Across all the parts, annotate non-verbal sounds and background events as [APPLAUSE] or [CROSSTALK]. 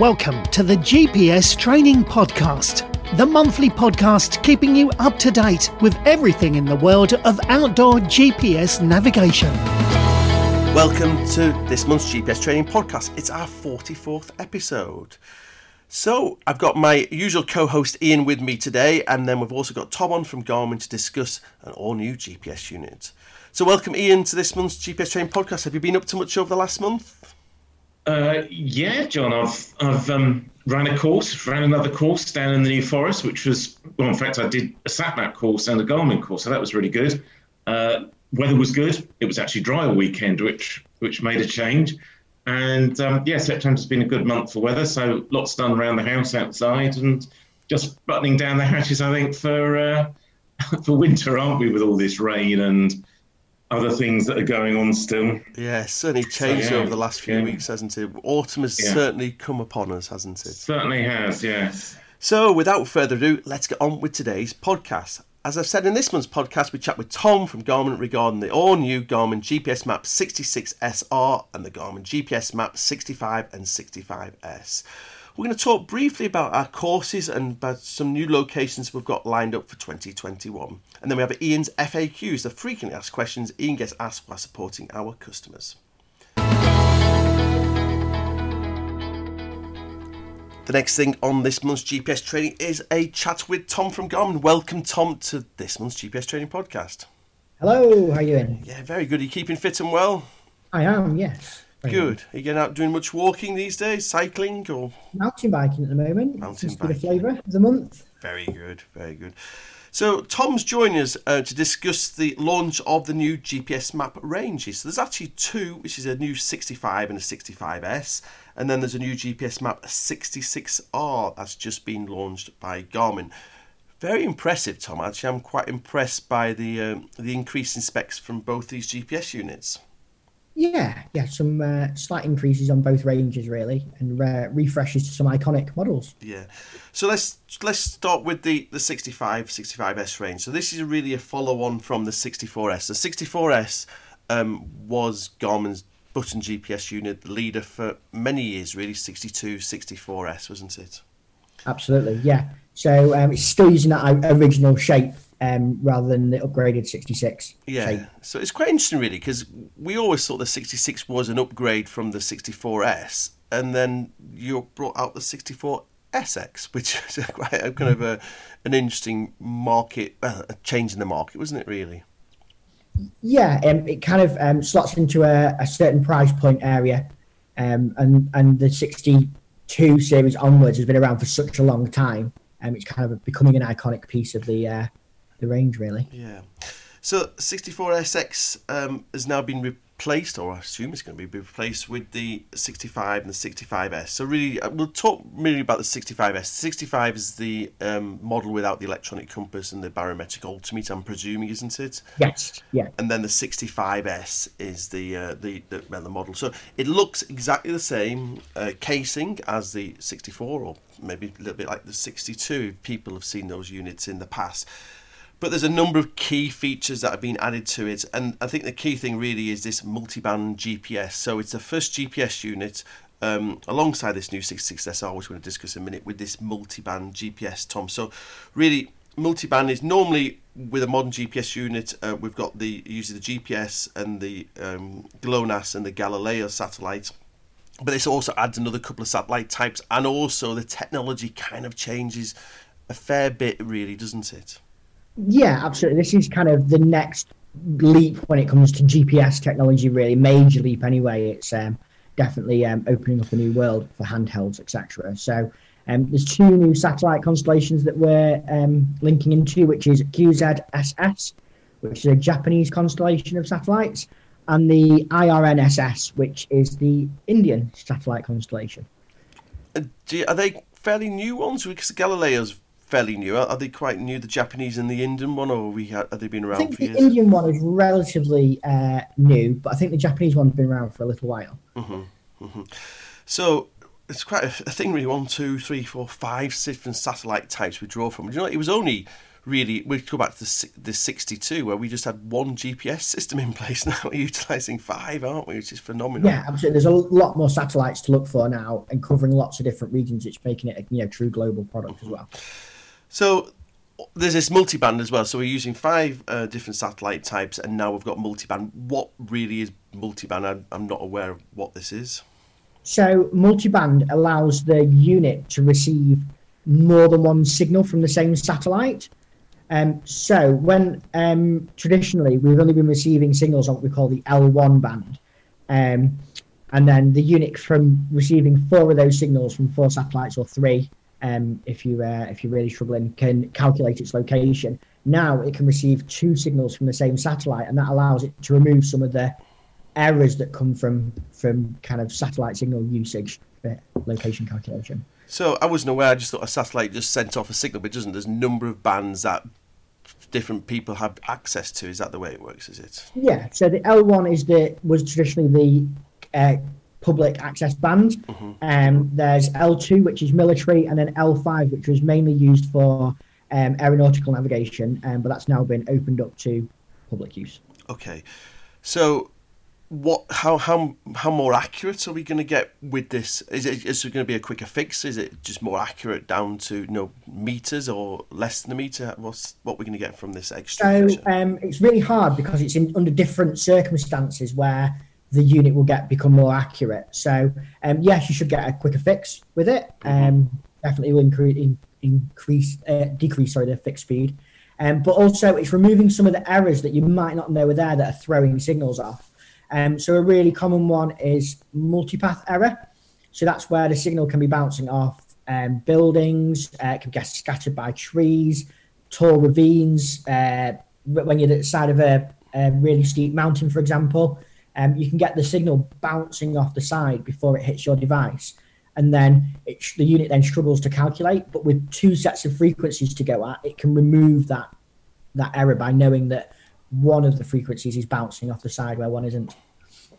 Welcome to the GPS Training Podcast, the monthly podcast keeping you up to date with everything in the world of outdoor GPS navigation. Welcome to this month's GPS Training Podcast. It's our 44th episode. So, I've got my usual co host Ian with me today, and then we've also got Tom on from Garmin to discuss an all new GPS unit. So, welcome Ian to this month's GPS Training Podcast. Have you been up to much over the last month? Uh, yeah, John, I've I've um, ran a course, ran another course down in the New Forest, which was well, in fact, I did a SatMap course and a Garmin course, so that was really good. Uh, weather was good; it was actually dry all weekend, which which made a change. And um, yeah, September's been a good month for weather, so lots done around the house outside, and just buttoning down the hatches, I think, for uh, [LAUGHS] for winter, aren't we, with all this rain and other things that are going on still. Yeah, certainly changed so, yeah, over the last few yeah. weeks, hasn't it? Autumn has yeah. certainly come upon us, hasn't it? Certainly has, yes. So, without further ado, let's get on with today's podcast. As I've said in this month's podcast, we chat with Tom from Garmin regarding the all new Garmin GPS Map 66SR and the Garmin GPS Map 65 and 65S. We're going to talk briefly about our courses and about some new locations we've got lined up for 2021. And then we have Ian's FAQs, the frequently asked questions Ian gets asked while supporting our customers. The next thing on this month's GPS training is a chat with Tom from Garmin. Welcome, Tom, to this month's GPS training podcast. Hello, how are you doing? Yeah, very good. Are you keeping fit and well? I am, yes. Good. Are you getting out doing much walking these days? Cycling or mountain biking at the moment? Mountain biking. the flavour of the month. Very good. Very good. So Tom's joining us uh, to discuss the launch of the new GPS map ranges. So there's actually two, which is a new 65 and a 65S, and then there's a new GPS map 66R that's just been launched by Garmin. Very impressive, Tom. Actually, I'm quite impressed by the um, the increase in specs from both these GPS units. Yeah, yeah, some uh, slight increases on both ranges really, and uh, refreshes to some iconic models. Yeah, so let's let's start with the the 65 65s range. So this is really a follow on from the 64s. The 64s um, was Garmin's button GPS unit, the leader for many years, really 62 64s, wasn't it? Absolutely, yeah. So um, it's still using that original shape um, rather than the upgraded 66. Yeah, shape. so it's quite interesting, really, because we always thought the 66 was an upgrade from the 64S, and then you brought out the 64SX, [LAUGHS] which is quite a, kind of a, an interesting market, uh, a change in the market, wasn't it, really? Yeah, um, it kind of um, slots into a, a, certain price point area, um, and and the 62 series onwards has been around for such a long time. Um, it's kind of becoming an iconic piece of the uh, the range, really. Yeah. So 64SX um, has now been replaced, or I assume it's going to be replaced with the 65 and the 65S. So really, uh, we'll talk really about the 65S. 65 is the um, model without the electronic compass and the barometric altimeter. I'm presuming, isn't it? Yes. Yeah. And then the 65S is the uh, the, the, well, the model. So it looks exactly the same uh, casing as the 64, or maybe a little bit like the 62. People have seen those units in the past but there's a number of key features that have been added to it and i think the key thing really is this multi-band gps so it's the first gps unit um, alongside this new 66SR, which we're going to discuss in a minute, with this multi-band GPS, Tom. So, really, multi-band is normally with a modern GPS unit. Uh, we've got the using the GPS and the um, GLONASS and the Galileo satellite, but this also adds another couple of satellite types, and also the technology kind of changes a fair bit, really, doesn't it? Yeah, absolutely. This is kind of the next leap when it comes to GPS technology. Really, major leap anyway. It's um, definitely um, opening up a new world for handhelds, etc. So. Um, there's two new satellite constellations that we're um, linking into, which is QZSS, which is a Japanese constellation of satellites, and the IRNSS, which is the Indian satellite constellation. Uh, you, are they fairly new ones? Because Galileo's fairly new. Are they quite new, the Japanese and the Indian one, or we have they been around I think the years? Indian one is relatively uh, new, but I think the Japanese one's been around for a little while. Mm-hmm, mm-hmm. So it's quite a, thing, really. One, two, three, four, five different satellite types we draw from. Do you know, it was only really we go back to the, the 62 where we just had one GPS system in place. [LAUGHS] Now we're utilising five, aren't we? Which is phenomenal. Yeah, absolutely. There's a lot more satellites to look for now, and covering lots of different regions. It's making it a you know true global product as well. So there's this multiband as well. So we're using five uh, different satellite types, and now we've got multiband. What really is multiband? I'm, I'm not aware of what this is. So multiband allows the unit to receive more than one signal from the same satellite. Um, so when um, traditionally we've only been receiving signals on what we call the L1 band, um, and then the unit from receiving four of those signals from four satellites or three, um, if you uh, if you're really struggling, can calculate its location. Now it can receive two signals from the same satellite, and that allows it to remove some of the errors that come from from kind of satellite signal usage for location calculation. So I wasn't aware. I just thought a satellite just sent off a signal, but it doesn't. There's a number of bands that different people have access to. Is that the way it works? Is it? Yeah. So the L1 is the was traditionally the uh, public access band. Mm-hmm. Um, there's L2, which is military, and then L5, which was mainly used for um, aeronautical navigation, um, but that's now been opened up to public use. Okay. So what how how how more accurate are we going to get with this is it is it going to be a quicker fix is it just more accurate down to you know meters or less than a meter what's what we're going to get from this extra so um, it's really hard because it's in under different circumstances where the unit will get become more accurate so um, yes you should get a quicker fix with it um, definitely will increase in, increase uh, decrease sorry the fix speed um, but also it's removing some of the errors that you might not know are there that are throwing signals off um, so a really common one is multipath error. So that's where the signal can be bouncing off um, buildings, uh, it can get scattered by trees, tall ravines. Uh, when you're at the side of a, a really steep mountain, for example, um, you can get the signal bouncing off the side before it hits your device. And then it, the unit then struggles to calculate. But with two sets of frequencies to go at, it can remove that that error by knowing that one of the frequencies is bouncing off the side where one isn't.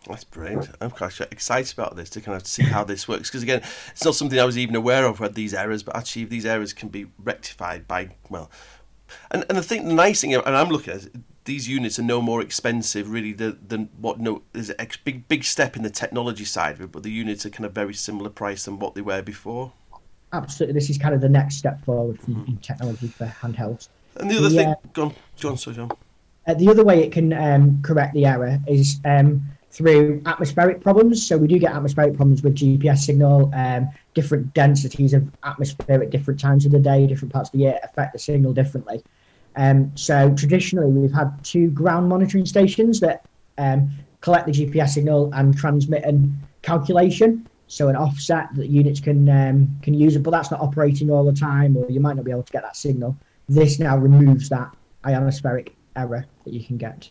That's brilliant. I'm quite excited about this to kind of see how this works because again, it's not something I was even aware of had these errors, but actually these errors can be rectified by well, and and the thing, the nice thing, and I'm looking at these units are no more expensive really than, than what no there's a big big step in the technology side of it, but the units are kind of very similar price than what they were before. Absolutely, this is kind of the next step forward from technology for handhelds. And the other the, thing, uh, go on, go on, sorry, John. Uh, the other way it can um, correct the error is um, through atmospheric problems. So we do get atmospheric problems with GPS signal. Um, different densities of atmosphere at different times of the day, different parts of the year affect the signal differently. Um, so traditionally, we've had two ground monitoring stations that um, collect the GPS signal and transmit and calculation. So an offset that units can um, can use it, but that's not operating all the time, or you might not be able to get that signal. This now removes that ionospheric error that you can get.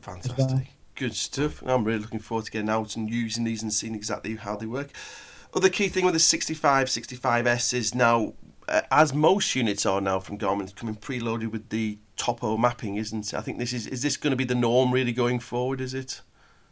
Fantastic. Well. Good stuff. I'm really looking forward to getting out and using these and seeing exactly how they work. Other key thing with the 65, 65S is now, as most units are now from Garmin, it's coming preloaded with the topo mapping, isn't it? I think this is, is this going to be the norm really going forward, is it?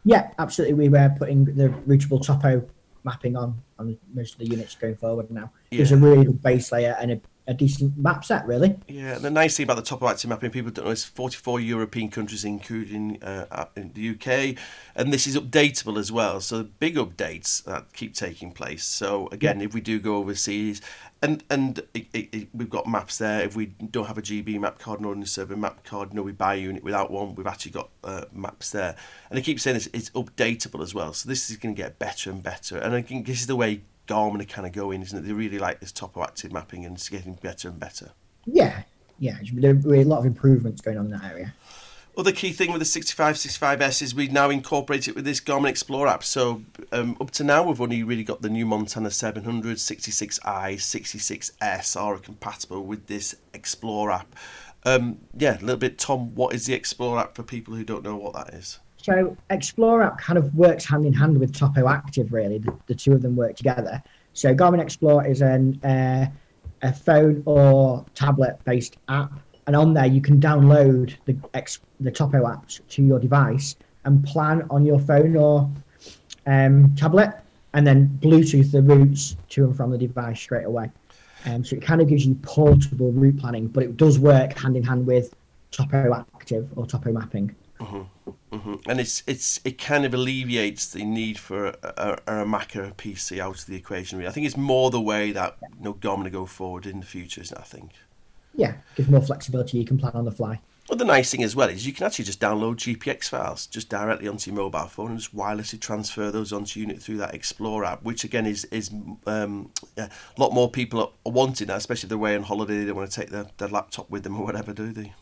Yeah, absolutely. We were putting the routable topo mapping on on most of the units going forward now. Yeah. There's a really good base layer and a a decent map set, really. Yeah, the nice thing about the Topo Active mapping, people don't know, it's 44 European countries, including uh, in the UK, and this is updatable as well. So big updates that keep taking place. So again, yeah. if we do go overseas, and and it, it, it, we've got maps there. If we don't have a GB map card, nor a server map card, no, we buy a unit without one. We've actually got uh, maps there, and I keep saying this, it's updatable as well. So this is going to get better and better. And I think this is the way Garmin are kind of going, isn't it? They really like this topo active mapping and it's getting better and better. Yeah, yeah. There a lot of improvements going on in that area. Other key thing with the 65 65S is we now incorporate it with this Garmin Explore app. So um, up to now, we've only really got the new Montana 700, 66i, 66S are compatible with this Explore app. Um, yeah, a little bit, Tom. What is the Explore app for people who don't know what that is? So Explore app kind of works hand in hand with Topo Active. Really, the, the two of them work together. So Garmin Explore is an uh, a phone or tablet based app, and on there you can download the the Topo apps to your device and plan on your phone or um, tablet, and then Bluetooth the routes to and from the device straight away. Um, so it kind of gives you portable route planning, but it does work hand in hand with Topo Active or Topo Mapping. hmm mhm. And it's it's it kind of alleviates the need for a, a, a Mac or a PC out of the equation. Really, I think it's more the way that you know Garmin to go forward in the future. Isn't it, I think. Yeah, gives more flexibility. You can plan on the fly. Well, the nice thing as well is you can actually just download GPX files just directly onto your mobile phone and just wirelessly transfer those onto Unit through that Explore app, which again is is um, a lot more people are wanting that, especially if they're away on holiday. They don't want to take their, their laptop with them or whatever, do they?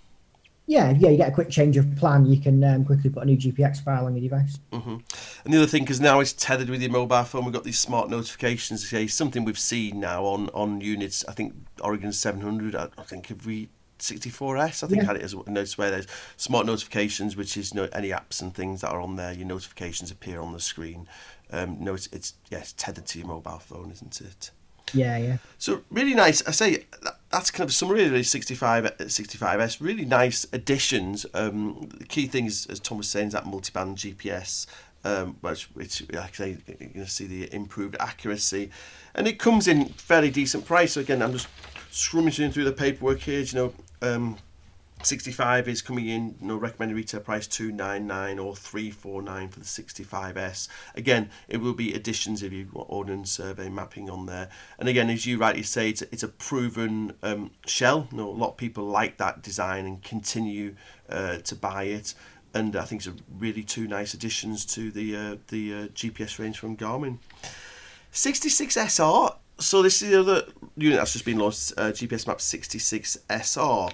Yeah, yeah, you get a quick change of plan. You can um, quickly put a new GPX file on your device. hmm And the other thing, because now it's tethered with your mobile phone, we've got these smart notifications. Okay, something we've seen now on on units. I think Oregon 700. I, I think if we 64S, I think Yeah. had it as a notice where there's smart notifications, which is know, any apps and things that are on there. Your notifications appear on the screen. Um, no, it's, it's yes tethered to your mobile phone, isn't it? Yeah, yeah. So really nice. I say that's kind of summary of the 65 65s. Really nice additions. Um, the key thing is, as Tom was saying, is that multi-band GPS, um, which, which like I say, you're going to see the improved accuracy, and it comes in fairly decent price. So again, I'm just scrummaging through the paperwork here. You know. Um, 65 is coming in, you know, recommended retail price 299 or 349 for the 65S. Again, it will be additions if you want ordnance survey mapping on there. And again, as you rightly say, it's, it's a proven um, shell. You know, a lot of people like that design and continue uh, to buy it. And I think it's a really two nice additions to the uh, the uh, GPS range from Garmin. 66SR. So this is the other unit that's just been launched, uh, GPS Map 66SR.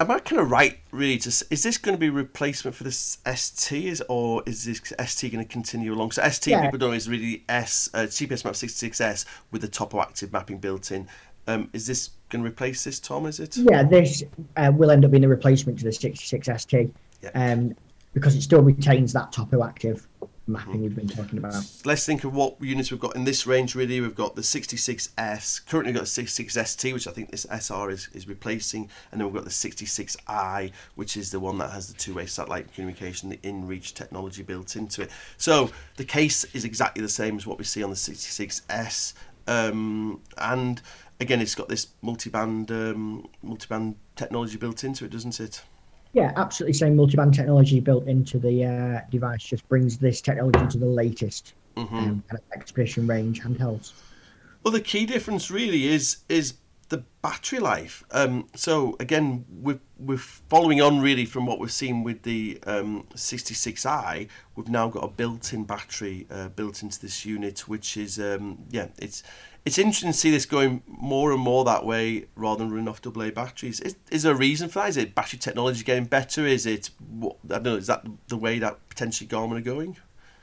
Am I kind of right, really? To is this going to be a replacement for this ST, is or is this ST going to continue along? So ST, Yeah. people don't know, is really S uh, GPS Map 66S with the Topo Active mapping built in. Um, is this going to replace this, Tom? Is it? Yeah, this uh, will end up being a replacement to the 66ST Yeah. um, because it still retains that Topo Active mapping we've been talking about. Let's think of what units we've got in this range. Really, we've got the 66S. Currently, got the 66ST, which I think this SR is, is replacing, and then we've got the 66i, which is the one that has the two-way satellite communication, the InReach technology built into it. So the case is exactly the same as what we see on the 66S, um, and again, it's got this multi-band um, multi-band technology built into it, doesn't it? Yeah, absolutely same multiband technology built into the uh, device just brings this technology to the latest Mm-hmm. um, kind of expedition range handhelds. Well, the key difference really is is the battery life. Um, so again, we're, we're following on really from what we've seen with the um, 66i. We've now got a built-in battery uh, built into this unit, which is um, yeah, it's it's interesting to see this going more and more that way rather than running off AA batteries. Is, is there a reason for that? Is it battery technology getting better? Is it I don't know? Is that the way that potentially Garmin are going?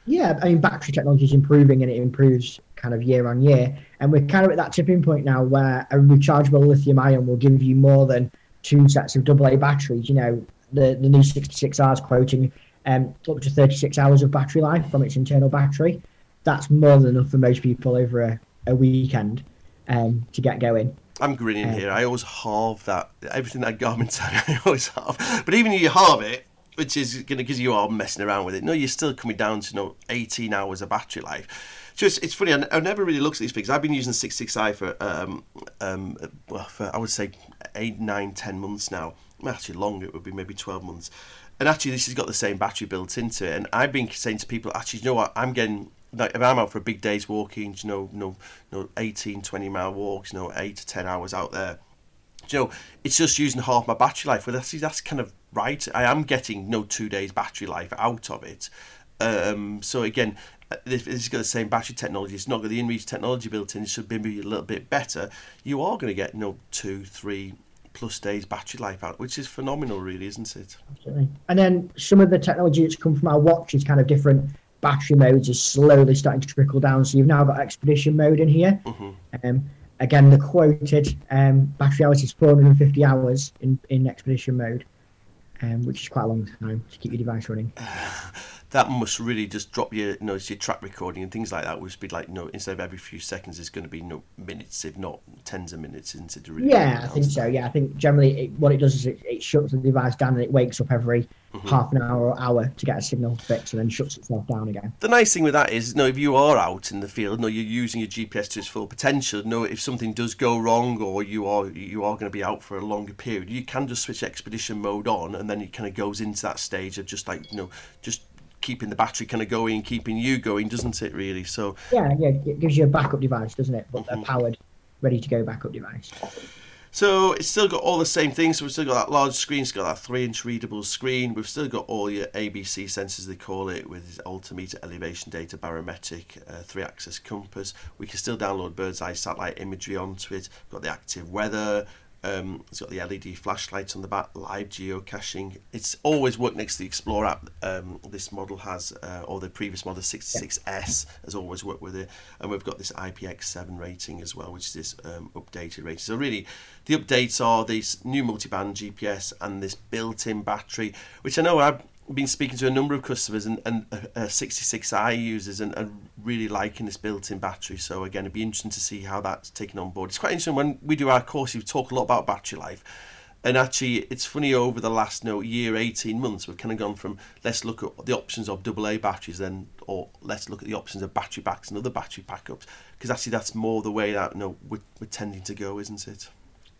Yeah, I mean, battery technology is improving and it improves kind of year on year. And we're kind of at that tipping point now where a rechargeable lithium ion will give you more than two sets of AA batteries. You know, the, the new 66 hours quoting um, up to 36 hours of battery life from its internal battery. That's more than enough for most people over a, a weekend um, to get going. I'm grinning Um, here. I always halve that. Everything that Garmin me, [LAUGHS] I always halve. But even if you halve it, which is going to because you are messing around with it, no, you're still coming down to you know 18 hours of battery life. Just it's funny. I, I never really looked at these figures. I've been using 66i for um um well for I would say eight, nine, ten months now. Actually, longer. It would be maybe 12 months. And actually, this has got the same battery built into it. And I've been saying to people, actually, you know what? I'm getting like if I'm out for a big day's walking, you know, no, no, 18, 20 mile walks, you know, eight to 10 hours out there. You know, it's just using half my battery life. Well, that's, that's kind of right. I am getting no two days battery life out of it. Um, so again, uh, this, this has got the same battery technology. It's not got the InReach technology built in. It should be a little bit better. You are going to get you know two, three plus days battery life out, which is phenomenal, really, isn't it? Absolutely. And then some of the technology that's come from our watch is kind of different battery modes is slowly starting to trickle down. So you've now got expedition mode in here. Um, again, the quoted um, battery hours is 450 hours in, in expedition mode, um, which is quite a long time to keep your device running. [SIGHS] [LAUGHS] that must really just drop your, you know, your track recording and things like that. Would be like, you know, instead of every few seconds, it's going to be you know, minutes, if not tens of minutes into the. Really yeah, I think so. Yeah, I think generally it, what it does is it, it shuts the device down and it wakes up every mm-hmm. half an hour or hour to get a signal fix and then shuts itself down again. The nice thing with that is, you know, if you are out in the field, you know, you're using your GPS to its full potential. You know, if something does go wrong or you are you are going to be out for a longer period, you can just switch expedition mode on, and then it kind of goes into that stage of just like you know, just keeping the battery kind of going, keeping you going, doesn't it? Really. So yeah, yeah, it gives you a backup device, doesn't it? But mm-hmm. a powered, ready to go backup device. So it's still got all the same things. So we've still got that large screen, it's got that three-inch readable screen. We've still got all your ABC sensors, they call it, with altimeter, elevation data, barometric, uh, three-axis compass. We can still download bird's eye satellite imagery onto it. We've got the active weather, um, it's got the LED flashlights on the back, live geocaching. It's always worked next to the Explore app. Um, this model has, uh, or the previous model 66S has always worked with it. And we've got this IPX7 rating as well, which is this um, updated rating. So really, the updates are this new multi-band GPS and this built-in battery, which I know I've been speaking to a number of customers and, and uh, 66i users and, and really liking this built-in battery. So again, it'd be interesting to see how that's taken on board. It's quite interesting when we do our course. We talk a lot about battery life, and actually, it's funny over the last no year, 18 months, we've kind of gone from let's look at the options of AA batteries then, or let's look at the options of battery backs and other battery backups, because actually that's more the way that know, we're, we're tending to go, isn't it?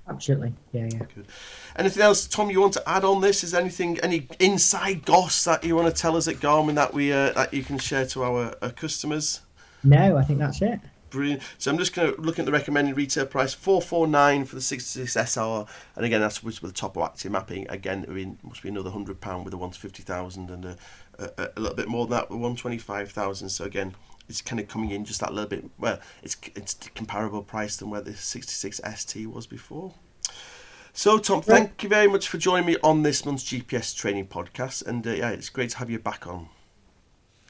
Absolutely. Yeah, yeah. Good. Anything else, Tom? You want to add on this? Is anything any inside goss that you want to tell us at Garmin that we uh, that you can share to our, our customers? No, I think that's it. Brilliant. So I'm just going to look at the recommended retail price: four four nine for the 66 SR, and again that's with the Topo Active mapping. Again, I mean, must be another hundred pound with the one to fifty thousand, and a, a, a, little bit more than that with one twenty five thousand. So again, it's kind of coming in just that little bit. Well, it's it's comparable price than where the 66 ST was before. So, Tom, thank you very much for joining me on this month's GPS training podcast, and uh, yeah, it's great to have you back on.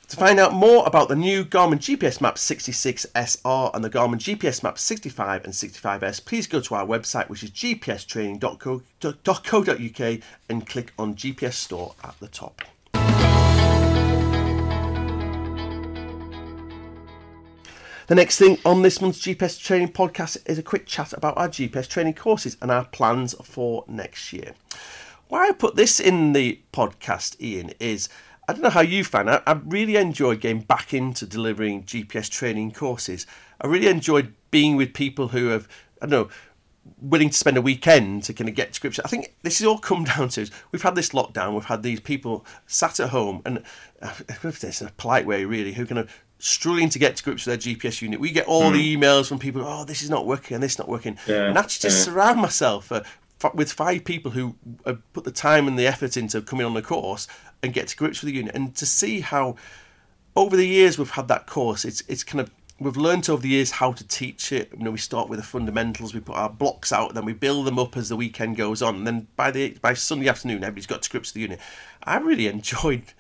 To find out more about the new Garmin GPS Map 66SR and the Garmin GPS Map 65 and 65S, please go to our website, which is gpstraining.co.uk, and click on GPS Store at the top. The next thing on this month's GPS training podcast is a quick chat about our GPS training courses and our plans for next year. Why I put this in the podcast, Ian, is I don't know how you found it. I really enjoyed getting back into delivering GPS training courses. I really enjoyed being with people who have, I don't know, willing to spend a weekend to kind of get to scripture. I think this has all come [LAUGHS] down to we've had this lockdown, we've had these people sat at home, and uh, [LAUGHS] it's a polite way, really, who kind of struggling to get to grips with their GPS unit. We get all mm. the emails from people, oh, this is not working and this is not working. Yeah, and actually just yeah. surround myself uh, with five people who have put the time and the effort into coming on the course and get to grips with the unit. And to see how over the years we've had that course, it's it's kind of we've learned over the years how to teach it. You know, we start with the fundamentals, we put our blocks out, then we build them up as the weekend goes on, and then by the by Sunday afternoon, everybody's got to grips with the unit. I really [LAUGHS] enjoyed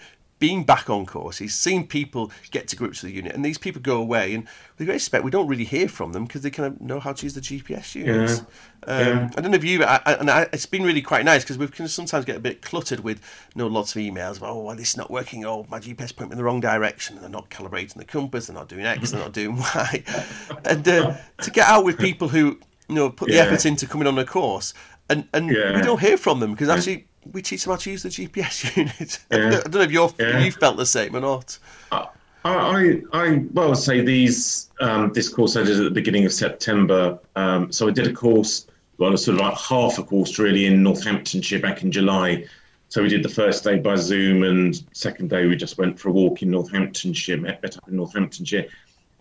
being back on course, he's seen people get to grips with the unit, and these people go away, and with great respect, we don't really hear from them because they kind of know how to use the GPS units. Yeah. Um, yeah. I don't know if you, I, I, and I, it's been really quite nice because we can sometimes get a bit cluttered with you know lots of emails. About, oh, well, this is not working. Oh, my GPS point me in the wrong direction. And they're not calibrating the compass. They're not doing X. they're not [LAUGHS] doing Y. [LAUGHS] and uh, to get out with people who you know put the yeah. effort into coming on a course, and and we don't hear from them because actually we teach them how to use the GPS [LAUGHS] unit. Yeah. I don't know if you're, yeah. you felt the same or not. I, I, I well, I'd say these um, this course I did at the beginning of September. Um, so I did a course, well, sort of like half a course really in Northamptonshire back in July. So we did the first day by Zoom, and second day we just went for a walk in Northamptonshire, met, met up in Northamptonshire.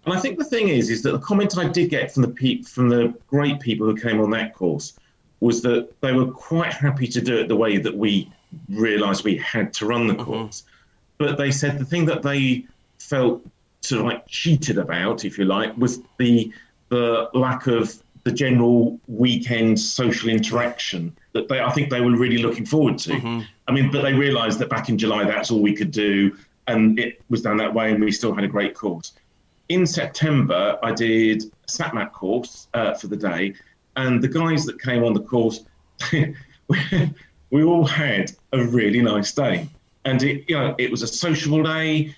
And I think the thing is, is that the comment I did get from the pe- from the great people who came on that course was that they were quite happy to do it the way that we realised we had to run the uh-huh. course. Mm-hmm. But they said the thing that they felt sort of like cheated about, if you like, was the the lack of the general weekend social interaction that they I think they were really looking forward to. Mm-hmm. I mean, but they realised that back in July that's all we could do, and it was done that way, and we still had a great course. In September, I did a SatMap course uh, for the day, and the guys that came on the course, [LAUGHS] we, all had a really nice day. and it, you know, it was a sociable day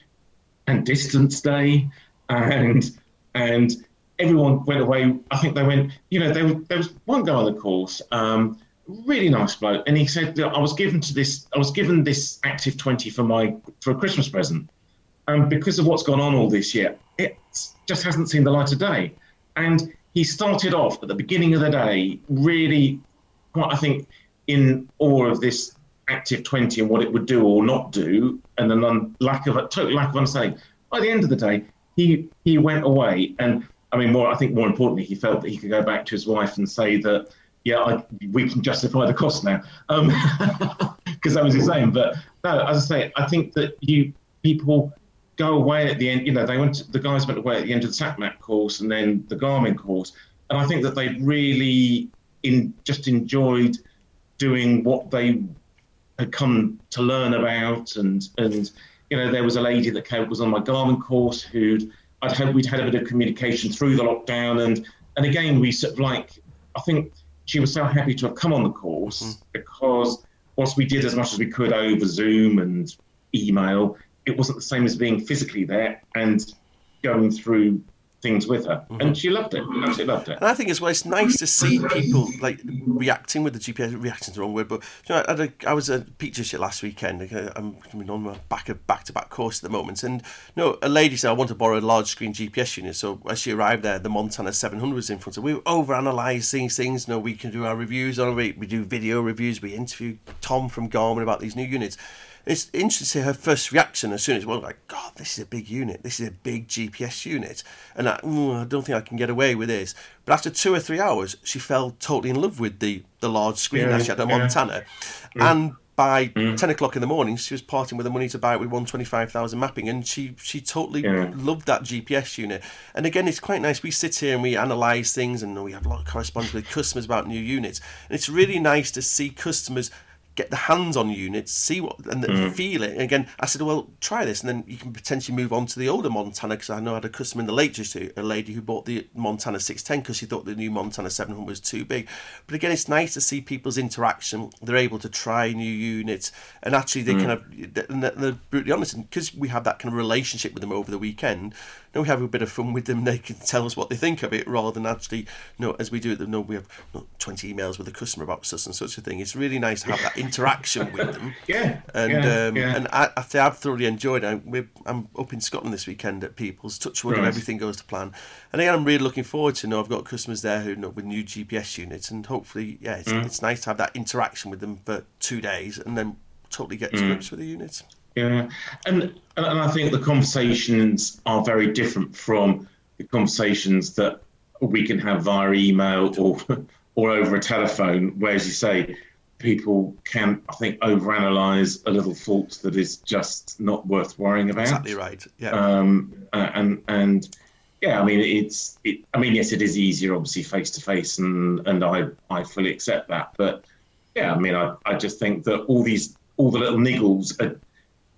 and distance day, and and everyone went away. I think they went. You know, there, there was one guy on the course, um, really nice bloke, and he said, "I was given to this. I was given this Active Twenty for my for a Christmas present, and because of what's gone on all this year, it just hasn't seen the light of day." And he started off at the beginning of the day really, quite, I think, in awe of this Active 20 and what it would do or not do, and then non- lack of a total lack of understanding. By the end of the day, he he went away, and I mean, more. I think more importantly, he felt that he could go back to his wife and say that, yeah, I, we can justify the cost now, because um, [LAUGHS] that was his aim. But no, as I say, I think that you people go away at the end. You know, they went. The guys went away at the end of the SatMap course and then the Garmin course, and I think that they really in just enjoyed doing what they had come to learn about, and and you know, there was a lady that came, was on my Garmin course who'd I'd had we'd had a bit of communication through the lockdown, and and again we sort of like I think she was so happy to have come on the course mm. because whilst we did as much as we could over Zoom and email, it wasn't the same as being physically there and going through things with her, mm-hmm. and she loved it. Absolutely loved it. And I think as well, it's nice to see people like reacting with the GPS. Reacting is the wrong word, but you know, I, a, I was a Peak District last weekend. I'm coming on my back of back to back course at the moment, and you know, a lady said I want to borrow a large screen GPS unit. So as she arrived there, the Montana 700 was in front of. Her. We over analyse these things. You know, we can do our reviews on it. We do video reviews. We interview Tom from Garmin about these new units it's interesting to see her first reaction as soon as well, like, God, this is a big unit. This is a big GPS unit, and I, I don't think I can get away with this. But after two or three hours, she fell totally in love with the the large screen yeah, that she had at yeah. Montana, yeah. and by mm. 10 o'clock in the morning she was parting with the money to buy it with 125,000 mapping and she she totally yeah. loved that GPS unit and again it's quite nice we sit here and we analyse things and we have a lot of correspondence with customers about new units and it's really nice to see customers get the hands on units, see what and mm. feel it. And again, I said, well, try this, and then you can potentially move on to the older Montana because I know I had a customer in the Lake District, a lady who bought the Montana 610 because she thought the new Montana 700 was too big. But again, it's nice to see people's interaction. They're able to try new units, and actually they mm. kind of and they're brutally honest, because we have that kind of relationship with them over the weekend know, we have a bit of fun with them. They can tell us what they think of it rather than actually, you know, as we do at the no, we have you know, 20 emails with a customer about such and such a thing. It's really nice to have that interaction with them. [LAUGHS] Yeah. And yeah, um, yeah. and I, I I've thoroughly enjoyed it. I'm, I'm up in Scotland this weekend at Peebles Touchwood right. and everything goes to plan. And again, I'm really looking forward to, you know, I've got customers there who you know with new GPS units and hopefully, yeah, it's, mm. it's nice to have that interaction with them for two days and then totally get to mm. grips with the units. Yeah, and and I think the conversations are very different from the conversations that we can have via email or [LAUGHS] or over a telephone. Where, as you say, people can I think overanalyze a little fault that is just not worth worrying about. Exactly right. Yeah. Um, and and yeah, I mean it's it. I mean yes, it is easier obviously face to face, and and I I fully accept that. But yeah, I mean I I just think that all these all the little niggles are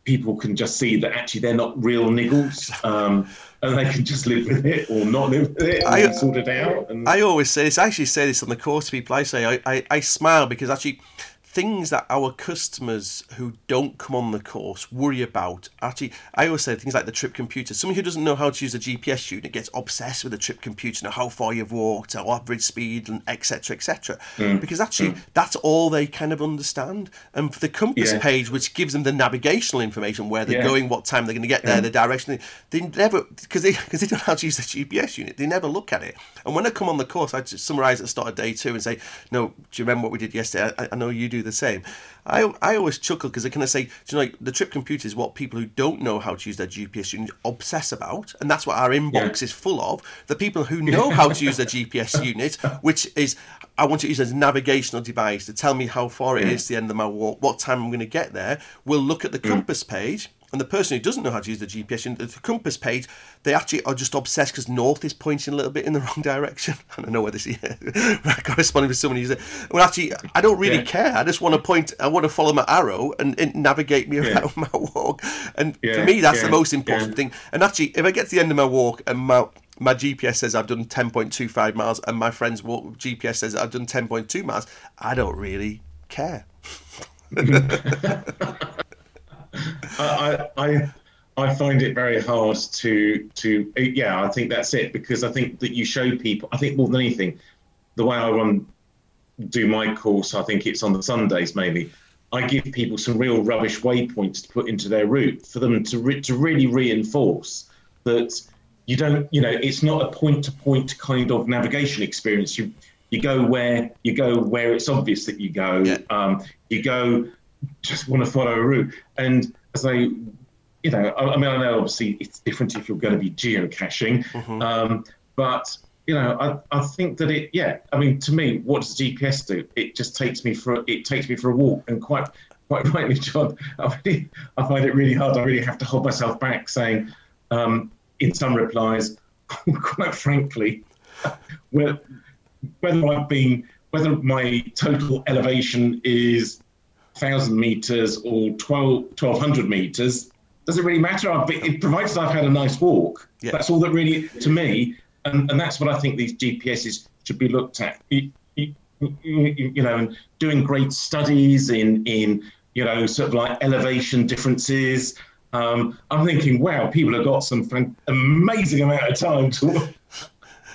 people can just see that actually they're not real niggles. [LAUGHS] Um, and they can just live with it or not live with it and I, sort it out. And... I always say this. I actually say this on the course to people. I say I, I, I smile because actually things that our customers who don't come on the course worry about. Actually, I always say things like the trip computer. Someone who doesn't know how to use a GPS unit gets obsessed with the trip computer, and how far you've walked, or average speed, and etc. etc. Mm. Because actually, mm. that's all they kind of understand. And for the compass yeah. page, which gives them the navigational information, where they're yeah. going, what time they're going to get there, yeah. the direction, they never because they because they don't know how to use the GPS unit. They never look at it. And when I come on the course, I just summarise at the start of day two and say, "No, do you remember what we did yesterday? I, I know you do the same." I, I always chuckle because I kind of say, you know, like the trip computer is what people who don't know how to use their GPS unit obsess about, and that's what our inbox yeah. is full of. The people who know how to use their [LAUGHS] GPS unit, which is I want to use as a navigational device to tell me how far it is to the end of my walk, what time I'm going to get there. We'll look at the mm. compass page and the person who doesn't know how to use the GPS and the compass page, they actually are just obsessed because north is pointing a little bit in the [LAUGHS] wrong direction. [LAUGHS] I don't know where this is [LAUGHS] corresponding with someone who's it. Well, actually, I don't really yeah. care. I just want to point. I want to follow my arrow and, and navigate me around yeah. my walk. And yeah. for me, that's the most important thing. And actually, if I get to the end of my walk and my my GPS says I've done 10.25 miles, and my friend's walk GPS says I've done 10.2 miles, I don't really care. I, I I find it very hard to to yeah. I think that's it because I think that you show people. I think more than anything, the way I run do my course, I think it's on the Sundays mainly. I give people some real rubbish waypoints to put into their route for them to re- to really reinforce that you don't, you know, it's not a point to point kind of navigation experience. You you go where you go where it's obvious that you go. Yeah. Um, you go just want to follow a route, and as I, you know, I, I, mean, I know obviously it's different if you're going to be geocaching, mm-hmm. um, but you know, I, I think that it, yeah, I mean, to me, what does GPS do? It just takes me for it takes me for a walk, and quite quite [LAUGHS] rightly, John, I, really, I find it really hard. I really have to hold myself back, saying um, in some replies, [LAUGHS] quite frankly, [LAUGHS] whether I've been whether my total elevation is 1,000 meters or 12, 1,200 meters doesn't really matter. I've been, it provides I've had a nice walk. Yeah. That's all that really, to me, and, and that's what I think these GPSs should be looked at. You, you, you know, and doing great studies in in you know sort of like elevation differences. Um, I'm thinking, wow, people have got some fan- amazing amount of time to.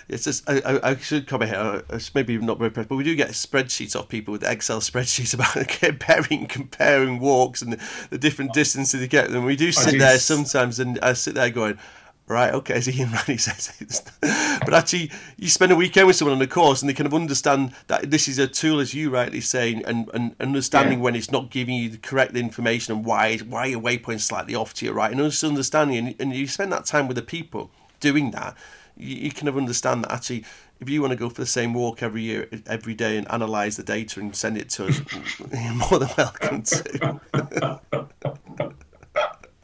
It's just I, I, should come here. I maybe not very impressed, but we do get spreadsheets of people with Excel spreadsheets [LAUGHS] about comparing comparing walks and the, the different distances they get. And we do sit there sometimes, and I sit there going, right, okay, as Ian Randy [LAUGHS] says. [LAUGHS] but actually, you spend a weekend with someone on a course and they kind of understand that this is a tool, as you rightly saying, and, and understanding yeah. when it's not giving you the correct information and why why your waypoint's slightly off to your right, and also understanding, and, and you spend that time with the people doing that, you, you kind of understand that actually if you want to go for the same walk every year, every day, and analyze the data and send it to us, [LAUGHS] you're more than welcome to.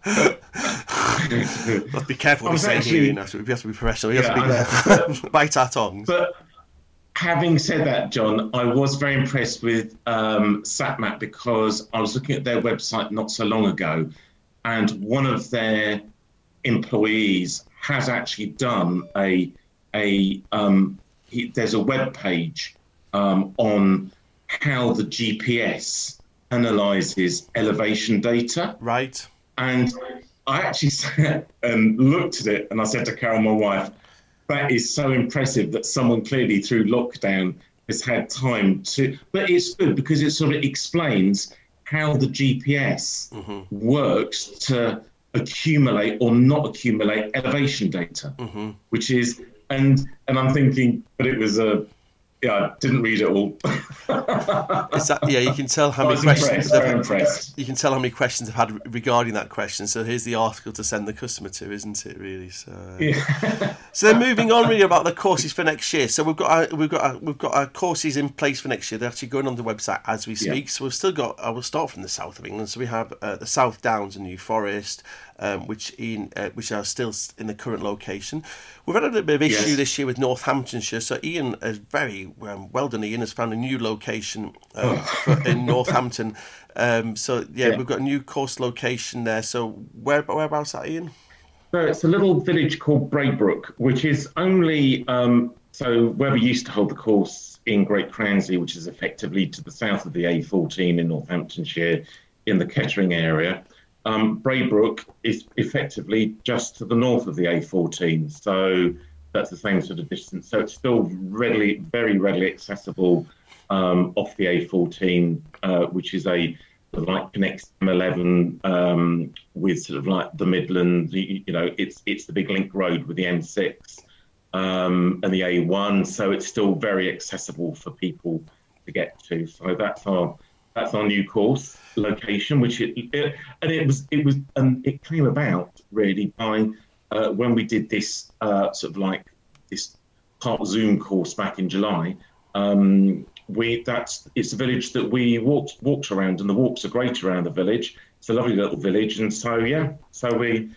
[LAUGHS] Let's be careful what we say actually, here. You know, we have to be professional. We yeah, have to be, [LAUGHS] bite our tongues. But having said that, John, I was very impressed with um, SatMap because I was looking at their website not so long ago, and one of their employees has actually done a a um, he, there's a web page um, on how the GPS analyzes elevation data. Right. And I actually [LAUGHS] sat and looked at it and I said to Carol, my wife, that is so impressive that someone clearly through lockdown has had time to. But it's good because it sort of explains how the GPS mm-hmm. works to accumulate or not accumulate elevation data, mm-hmm. which is and and I'm thinking, but it was a yeah, I didn't read it all. [LAUGHS] that, yeah, you can tell how many questions. Impressed, you can tell how many questions I've had regarding that question. So here's the article to send the customer to, isn't it? Really. So. Uh, yeah. so then moving on really about the courses for next year. So we've got our, we've got our, we've got our courses in place for next year. They're actually going on the website as we speak. Yeah. So we've still got. I will start from the south of England. So we have uh, the South Downs and New Forest, um, which in uh, which are still in the current location. We've had a little bit of issue yes. this year with Northamptonshire. So Ian is very um, well done. Ian has found a new location uh, for, in Northampton. Um, so yeah, yeah, we've got a new course location there. So where whereabouts that Ian? So it's a little village called Braybrooke, which is only um, so where we used to hold the course in Great Cransley, which is effectively to the south of the A14 in Northamptonshire, in the Kettering area. Um, Braybrooke is effectively just to the north of the A14, so that's the same sort of distance. So it's still readily, very readily accessible um, off the A14, uh, which is a sort of like connects M11 um, with sort of like the Midlands. You, you, know, it's it's the big link road with the M6 um, and the A1, so it's still very accessible for people to get to. So that's our that's our new course location, which it, it and it was it was and it came about really by uh, when we did this uh, sort of like this part Zoom course back in July. Um, we that's it's a village that we walked walked around, and the walks are great around the village. It's a lovely little village, and so yeah, so we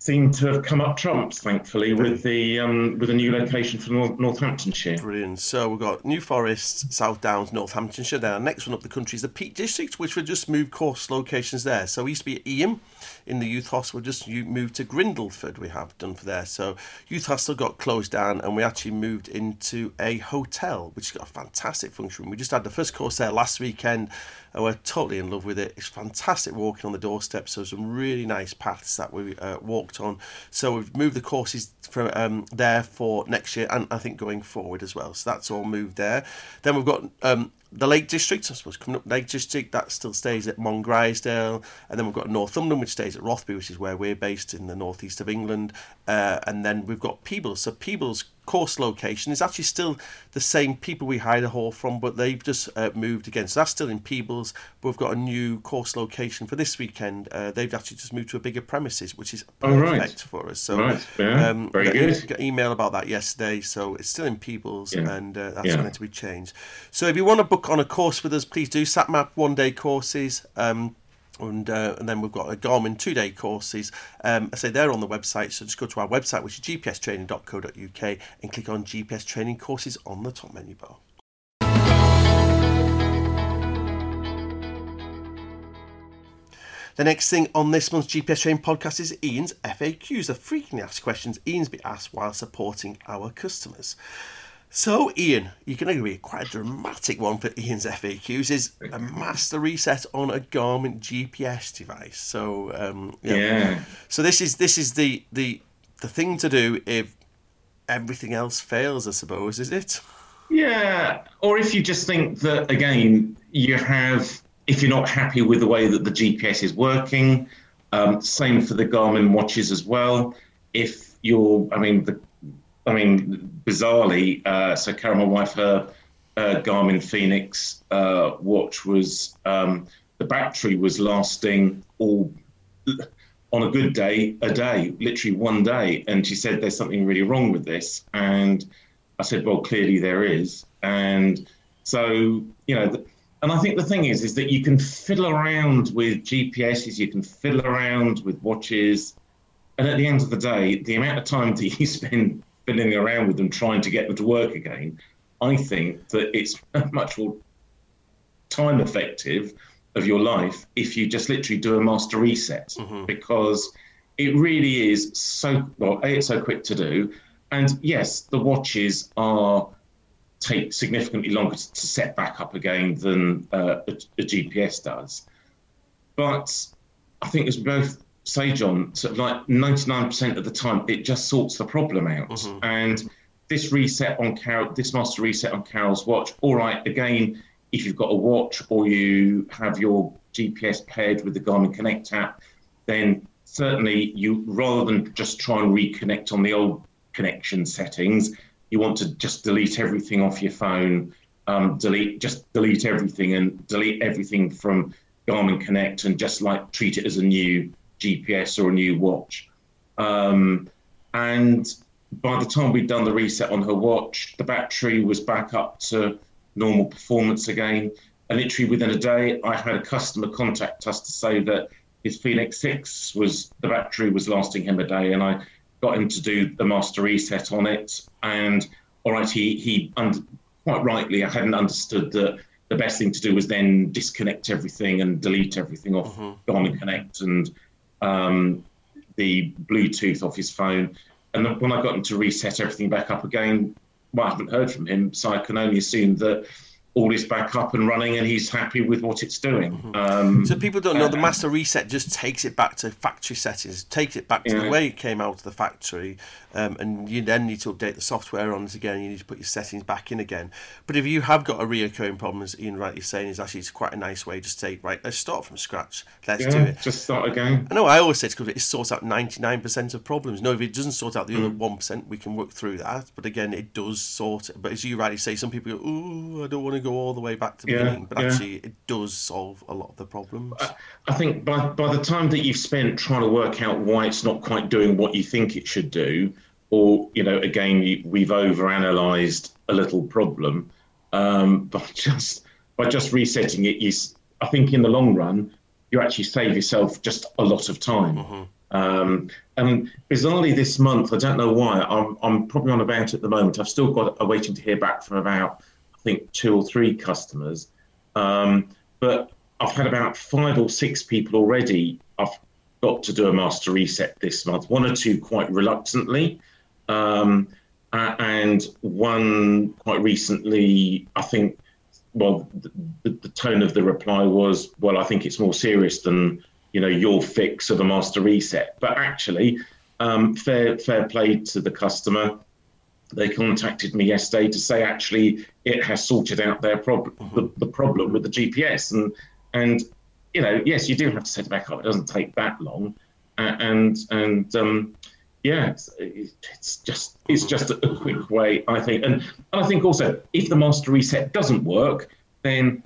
seem to have come up trumps, thankfully, with the um, with a new location for North- Northamptonshire. Brilliant. So we've got New Forest, South Downs, Northamptonshire. Then our next one up the country is the Peak District, which we've just moved course locations there. So we used to be at Ian in the youth hostel. Just moved to Grindleford. We have done for there. So youth hostel got closed down, and we actually moved into a hotel, which got a fantastic function. room. We just had the first course there last weekend. And we're totally in love with it. It's fantastic walking on the doorstep. So some really nice paths that we uh, walked on. So we've moved the courses from um, there for next year, and I think going forward as well. So that's all moved there. Then we've got um, the Lake District, I suppose, coming up Lake District, that still stays at Mungrisdale. And then we've got Northumberland, which stays at Rothbury, which is where we're based in the northeast of England. Uh, and then we've got Peebles. So Peebles course location is actually still the same people we hired a hall from, but they've just uh, moved again. So that's still in Peebles, but we've got a new course location for this weekend. Uh, they've actually just moved to a bigger premises, which is perfect oh, right. for us. So, right. yeah. um, very good. Got email about that yesterday, so it's still in Peebles, yeah. and uh, that's yeah. going to be changed. So if you want to book on a course with us, please do. SatMap one day courses. Um, and uh, and then we've got a Garmin two day courses. Um, I say they're on the website, so just go to our website, which is gpstraining.co.uk, and click on GPS training courses on the top menu bar. The next thing on this month's GPS Training podcast is Ian's FAQs, the frequently asked questions Ian's been asked while supporting our customers. So, Ian, you're going to be quite a dramatic one for Ian's FAQs. Is a master reset on a Garmin GPS device. So, um, yeah. yeah. So this is this is the the the thing to do if everything else fails. I suppose is it? Yeah. Or if you just think that again, you have if you're not happy with the way that the GPS is working. Um, same for the Garmin watches as well. If you're, I mean, the I mean, bizarrely, uh, so Carol, my wife, her Garmin Fenix uh, watch was um, the battery was lasting all on a good day a day, literally one day, and she said there's something really wrong with this, and I said, well, clearly there is, and so you know. And I think the thing is, is that you can fiddle around with GPSs, you can fiddle around with watches, and at the end of the day, the amount of time that you [LAUGHS] spend fiddling around with them trying to get them to work again, I think that it's [LAUGHS] much more time effective of your life if you just literally do a master reset. Mm-hmm. because it really is so well a it's so quick to do. And yes the watches are take significantly longer to set back up again than uh, a, a, gps does. But i think as both say, John, sort of like 99% of the time, it just sorts the problem out. Mm-hmm. And this reset on Carol, this master reset on Carol's watch, all right, again, if you've got a watch or you have your GPS paired with the Garmin Connect app, then certainly you, rather than just try and reconnect on the old connection settings, you want to just delete everything off your phone, um, delete, just delete everything and delete everything from Garmin Connect and just like treat it as a new GPS or a new watch. Um, and by the time we'd done the reset on her watch, the battery was back up to normal performance again. And literally within a day, I had a customer contact us to say that his Fenix 6 was the battery was lasting him a day, and I got him to do the master reset on it. And all right, he he under, quite rightly, I hadn't understood that the best thing to do was then disconnect everything and delete everything off mm-hmm. Garmin Connect and um, the Bluetooth off his phone. And when I got him to reset everything back up again, well, I haven't heard from him, so I can only assume that all is back up and running and he's happy with what it's doing. Mm-hmm. Um, so people don't know the master reset just takes it back to factory settings, takes it back to yeah. the way it came out of the factory, um, and you then need to update the software on it again. You need to put your settings back in again. But if you have got a reoccurring problem, as Ian rightly saying, is actually it's quite a nice way to say, right, let's start from scratch. Let's yeah, do it. Just start again. I know I always say it's because it sorts out 99% of problems. No, if it doesn't sort out the mm. other 1%, we can work through that. But again, it does sort it. But as you rightly say, some people go, oh, I don't want to go all the way back to the yeah, beginning. But yeah. actually, it does solve a lot of the problems. I, I think by, by the time that you've spent trying to work out why it's not quite doing what you think it should do, or you know, again, we've overanalyzed a little problem. Um, [LAUGHS] by just by just resetting it, you, I think in the long run, you actually save yourself just a lot of time. Mm-hmm. Um, And bizarrely, this month, I don't know why, I'm, I'm probably on about at the moment. I've still got a waiting to hear back from about, think, two or three customers. Um, but I've had about five or six people already. I've got to do a master reset this month, one or two quite reluctantly. Um, and one quite recently, I think, well, the, the, tone of the reply was, well, I think it's more serious than, you know, your fix of a master reset. But actually, um, fair, fair play to the customer. They contacted me yesterday to say actually it has sorted out their problem, mm-hmm. the, the problem with the GPS. And, and, you know, yes, you do have to set it back up. It doesn't take that long. and, and, um, yeah, it's, it's, just it's just a quick way, I think, and, and I think also if the master reset doesn't work, then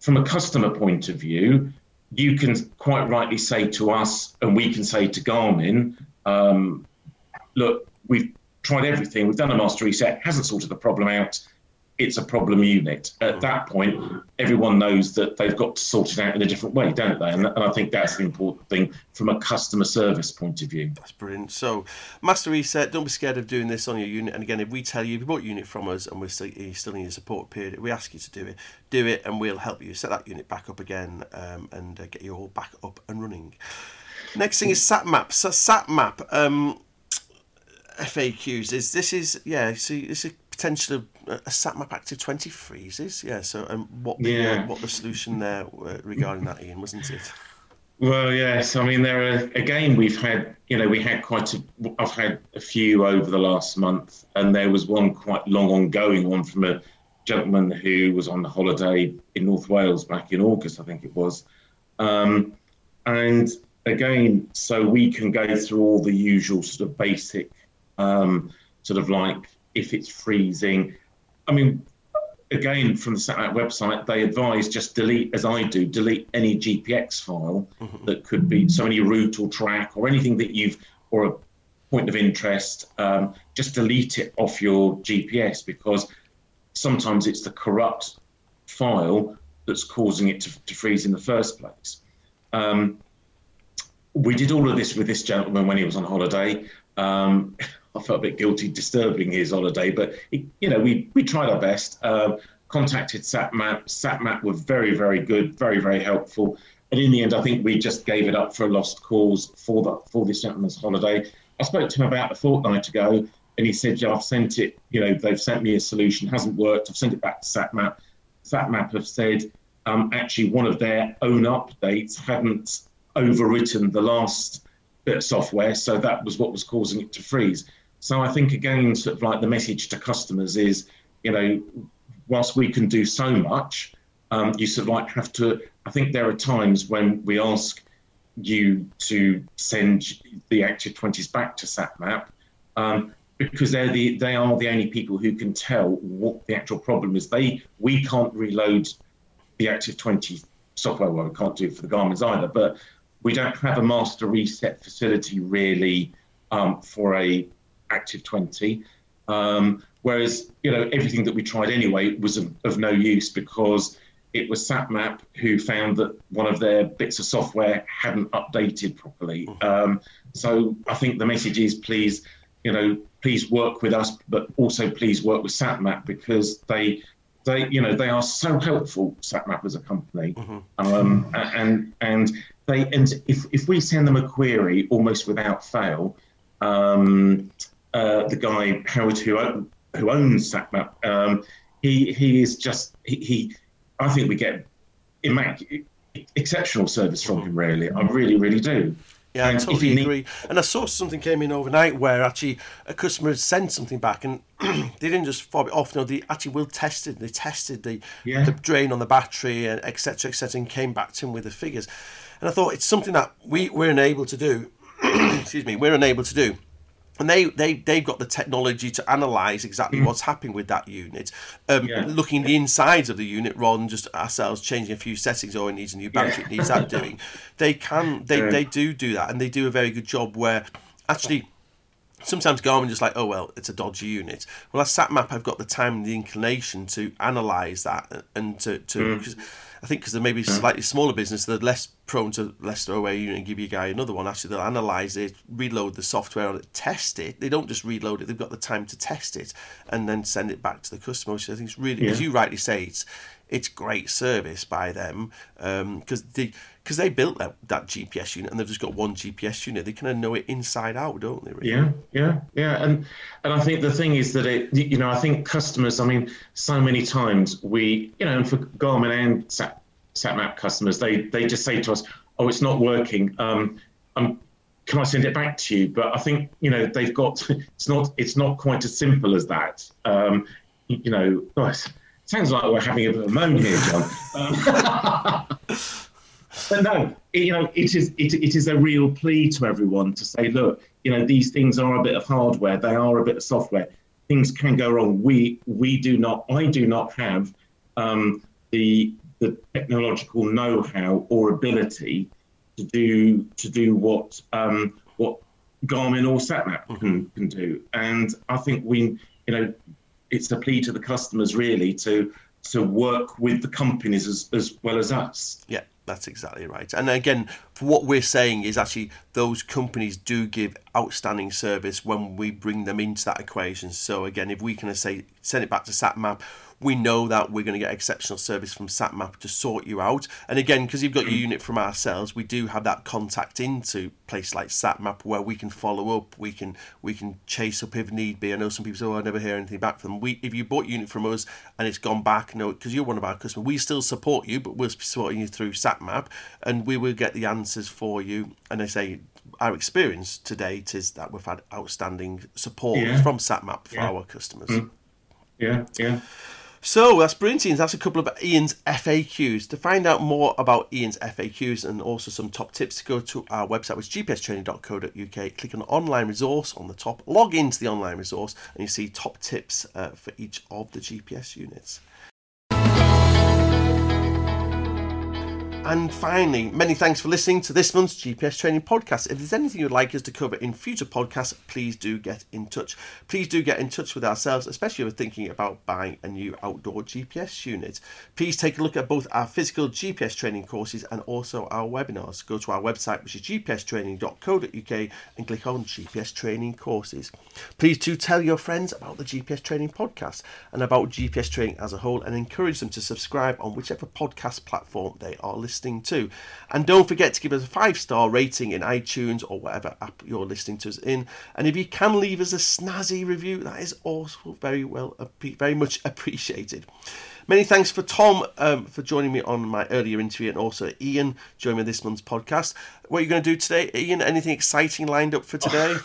from a customer point of view, you can quite rightly say to us, and we can say to Garmin, um, look, we've tried everything, we've done a master reset, hasn't sorted the problem out it's a problem unit. At that point, everyone knows that they've got to sort it out in a different way, don't they? And, and, I think that's the important thing from a customer service point of view. That's brilliant. So, Master Reset, don't be scared of doing this on your unit. And again, if we tell you, if you bought a unit from us and we're still, you're still in your support period, we ask you to do it, do it, and we'll help you set that unit back up again um, and uh, get you all back up and running. Next thing is SatMap. So, SatMap. Um, FAQs is this is yeah see it's a potential of a SatMap Active 20 freezes. Yeah. So, um, what the uh, yeah. uh, what the solution there uh, regarding that, Ian, wasn't it? Well, yes. I mean, there are again. We've had, you know, we had quite a. I've had a few over the last month, and there was one quite long ongoing one from a gentleman who was on holiday in North Wales back in August, I think it was, um, and again, so we can go through all the usual sort of basic, um, sort of like if it's freezing. I mean, again, from the SatMap website, they advise just delete, as I do, delete any GPX file mm-hmm. that could be so any route or track or anything that you've or a point of interest. Um, just delete it off your GPS because sometimes it's the corrupt file that's causing it to, to freeze in the first place. Um, we did all of this with this gentleman when he was on holiday. Um, I felt a bit guilty disturbing his holiday, but it, you know, we we tried our best. Uh, contacted SatMap. SatMap were very very good, very very helpful. And in the end, I think we just gave it up for a lost cause for the for this gentleman's holiday. I spoke to him about a fortnight ago, and he said, "Yeah, I've sent it. You know, they've sent me a solution, hasn't worked. I've sent it back to SatMap. SatMap have said um, actually one of their own updates hadn't overwritten the last bit of software, so that was what was causing it to freeze." So I think again, sort of like the message to customers is, you know, whilst we can do so much, um, you sort of like have to. I think there are times when we ask you to send the Active 20s back to SatMap um, because they're the they are the only people who can tell what the actual problem is. They we can't reload the Active 20 software. Well, we can't do it for the Garmin's either, but we don't have a master reset facility really um, for a active 20. Um, whereas, you know, everything that we tried anyway was of, of, no use because it was SatMap who found that one of their bits of software hadn't updated properly. Mm-hmm. Um, so I think the message is please, you know, please work with us, but also please work with SatMap because they, they, you know, they are so helpful. SatMap as a company, mm-hmm. um, and and they and if if we send them a query almost without fail, um, uh, the guy Howard who who owns SatMap, um, he he is just he, he I think we get immac- exceptional service from him. Really, I really really do. Yeah, and I totally agree. Need... And I saw something came in overnight where actually a customer had sent something back and [CLEARS THROAT] they didn't just fob it off. No, they actually will tested. They tested the yeah. the drain on the battery and etc. etc. and came back to him with the figures. And I thought it's something that we we're unable to do. [CLEARS THROAT] excuse me, we're unable to do and they, they, they've got the technology to analyse exactly mm. what's happening with that unit, um, yeah. looking the insides of the unit rather than just ourselves changing a few settings or oh, it needs a new battery, yeah. it needs that doing. They can, they, yeah. they do do that, and they do a very good job where actually sometimes Garmin just like, oh well, it's a dodgy unit. Well, as SatMap, I've got the time and the inclination to analyse that and to, to mm. I think because they're maybe slightly smaller business, they're less prone to let's throw away a unit and give you a guy another one. Actually, they'll analyze it, reload the software on it, test it. They don't just reload it; they've got the time to test it and then send it back to the customer. Which I think is really, as you rightly say, it's it's great service by them um, because they because they built that, that GPS unit and they've just got one GPS unit. They kind of know it inside out, don't they? Really? Yeah, yeah, yeah, and and I think the thing is that it, you know, I think customers. I mean, so many times we, you know, and for Garmin and Sat, SatMap customers, they they just say to us, "Oh, it's not working. Um, um, can I send it back to you?" But I think you know they've got. [LAUGHS] It's not. It's not quite as simple as that. Um, you, know, oh, it sounds like we're having a bit of a moan here, John. Um, [LAUGHS] [LAUGHS] but no, it- you know, it is it, it is a real plea to everyone to say, look, you know, these things are a bit of hardware, they are a bit of software. Things can go wrong. We we do not, I do not have um, the the technological know-how or ability to do to do what um, what Garmin or SatMap can can do. And I think we, you know, it's a plea to the customers really to to work with the companies as, as well as us. Yeah, that's exactly right. And again, what we're saying is actually those companies do give outstanding service when we bring them into that equation. So again, if we can say send it back to SatMap, we know that we're going to get exceptional service from SatMap to sort you out. And again, because you've got your mm. unit from ourselves, we do have that contact into place like SatMap where we can follow up, we can we can chase up if need be. I know some people say, "Oh, I never hear anything back from them." We, if you bought unit from us and it's gone back, no, because you're one of our customers, we still support you, but we're supporting you through SatMap, and we will get the answers for you. And I say. Our experience to date is that we've had outstanding support Yeah. from SatMap for Yeah. our customers. Mm. Yeah, yeah. So that's brilliant, Ian. That's a couple of Ian's FAQs. To find out more about Ian's FAQs and also some top tips, go to our website, which is gpstraining.co.uk. Click on online resource on the top, log into the online resource, and you see top tips uh, for each of the GPS units. And finally, many thanks for listening to this month's GPS Training Podcast. If there's anything you'd like us to cover in future podcasts, please do get in touch. Please do get in touch with ourselves, especially if you're thinking about buying a new outdoor GPS unit. Please take a look at both our physical GPS training courses and also our webinars. Go to our website, which is gpstraining.co.uk, and click on GPS Training Courses. Please do tell your friends about the GPS Training Podcast and about GPS training as a whole, and encourage them to subscribe on whichever podcast platform they are listening to. And don't forget to give us a five star rating in iTunes or whatever app you're listening to us in. And if you can leave us a snazzy review, that is also very well, very much [LAUGHS] appreciated. Many thanks for Tom um, for joining me on my earlier interview, and also Ian joining me this month's podcast. What are you going to do today, Ian? Anything exciting lined up for today?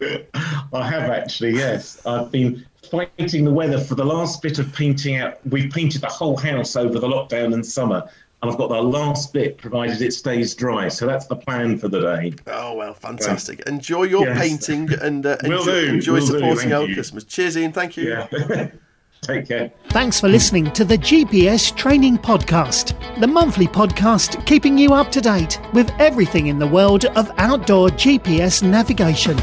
[LAUGHS] I have actually, yes. I've been fighting the weather for the last bit of painting out. We've painted the whole house over the lockdown and summer, and I've got the last bit provided it stays dry. So that's the plan for the day. Oh well, fantastic! Enjoy your Yes. painting and uh, Will enjoy, do, enjoy will supporting thank our you. customers. Cheers, Ian. Thank you. Yeah. [LAUGHS] Take care. Thanks for listening to the GPS Training Podcast, the monthly podcast keeping you up to date with everything in the world of outdoor GPS navigation.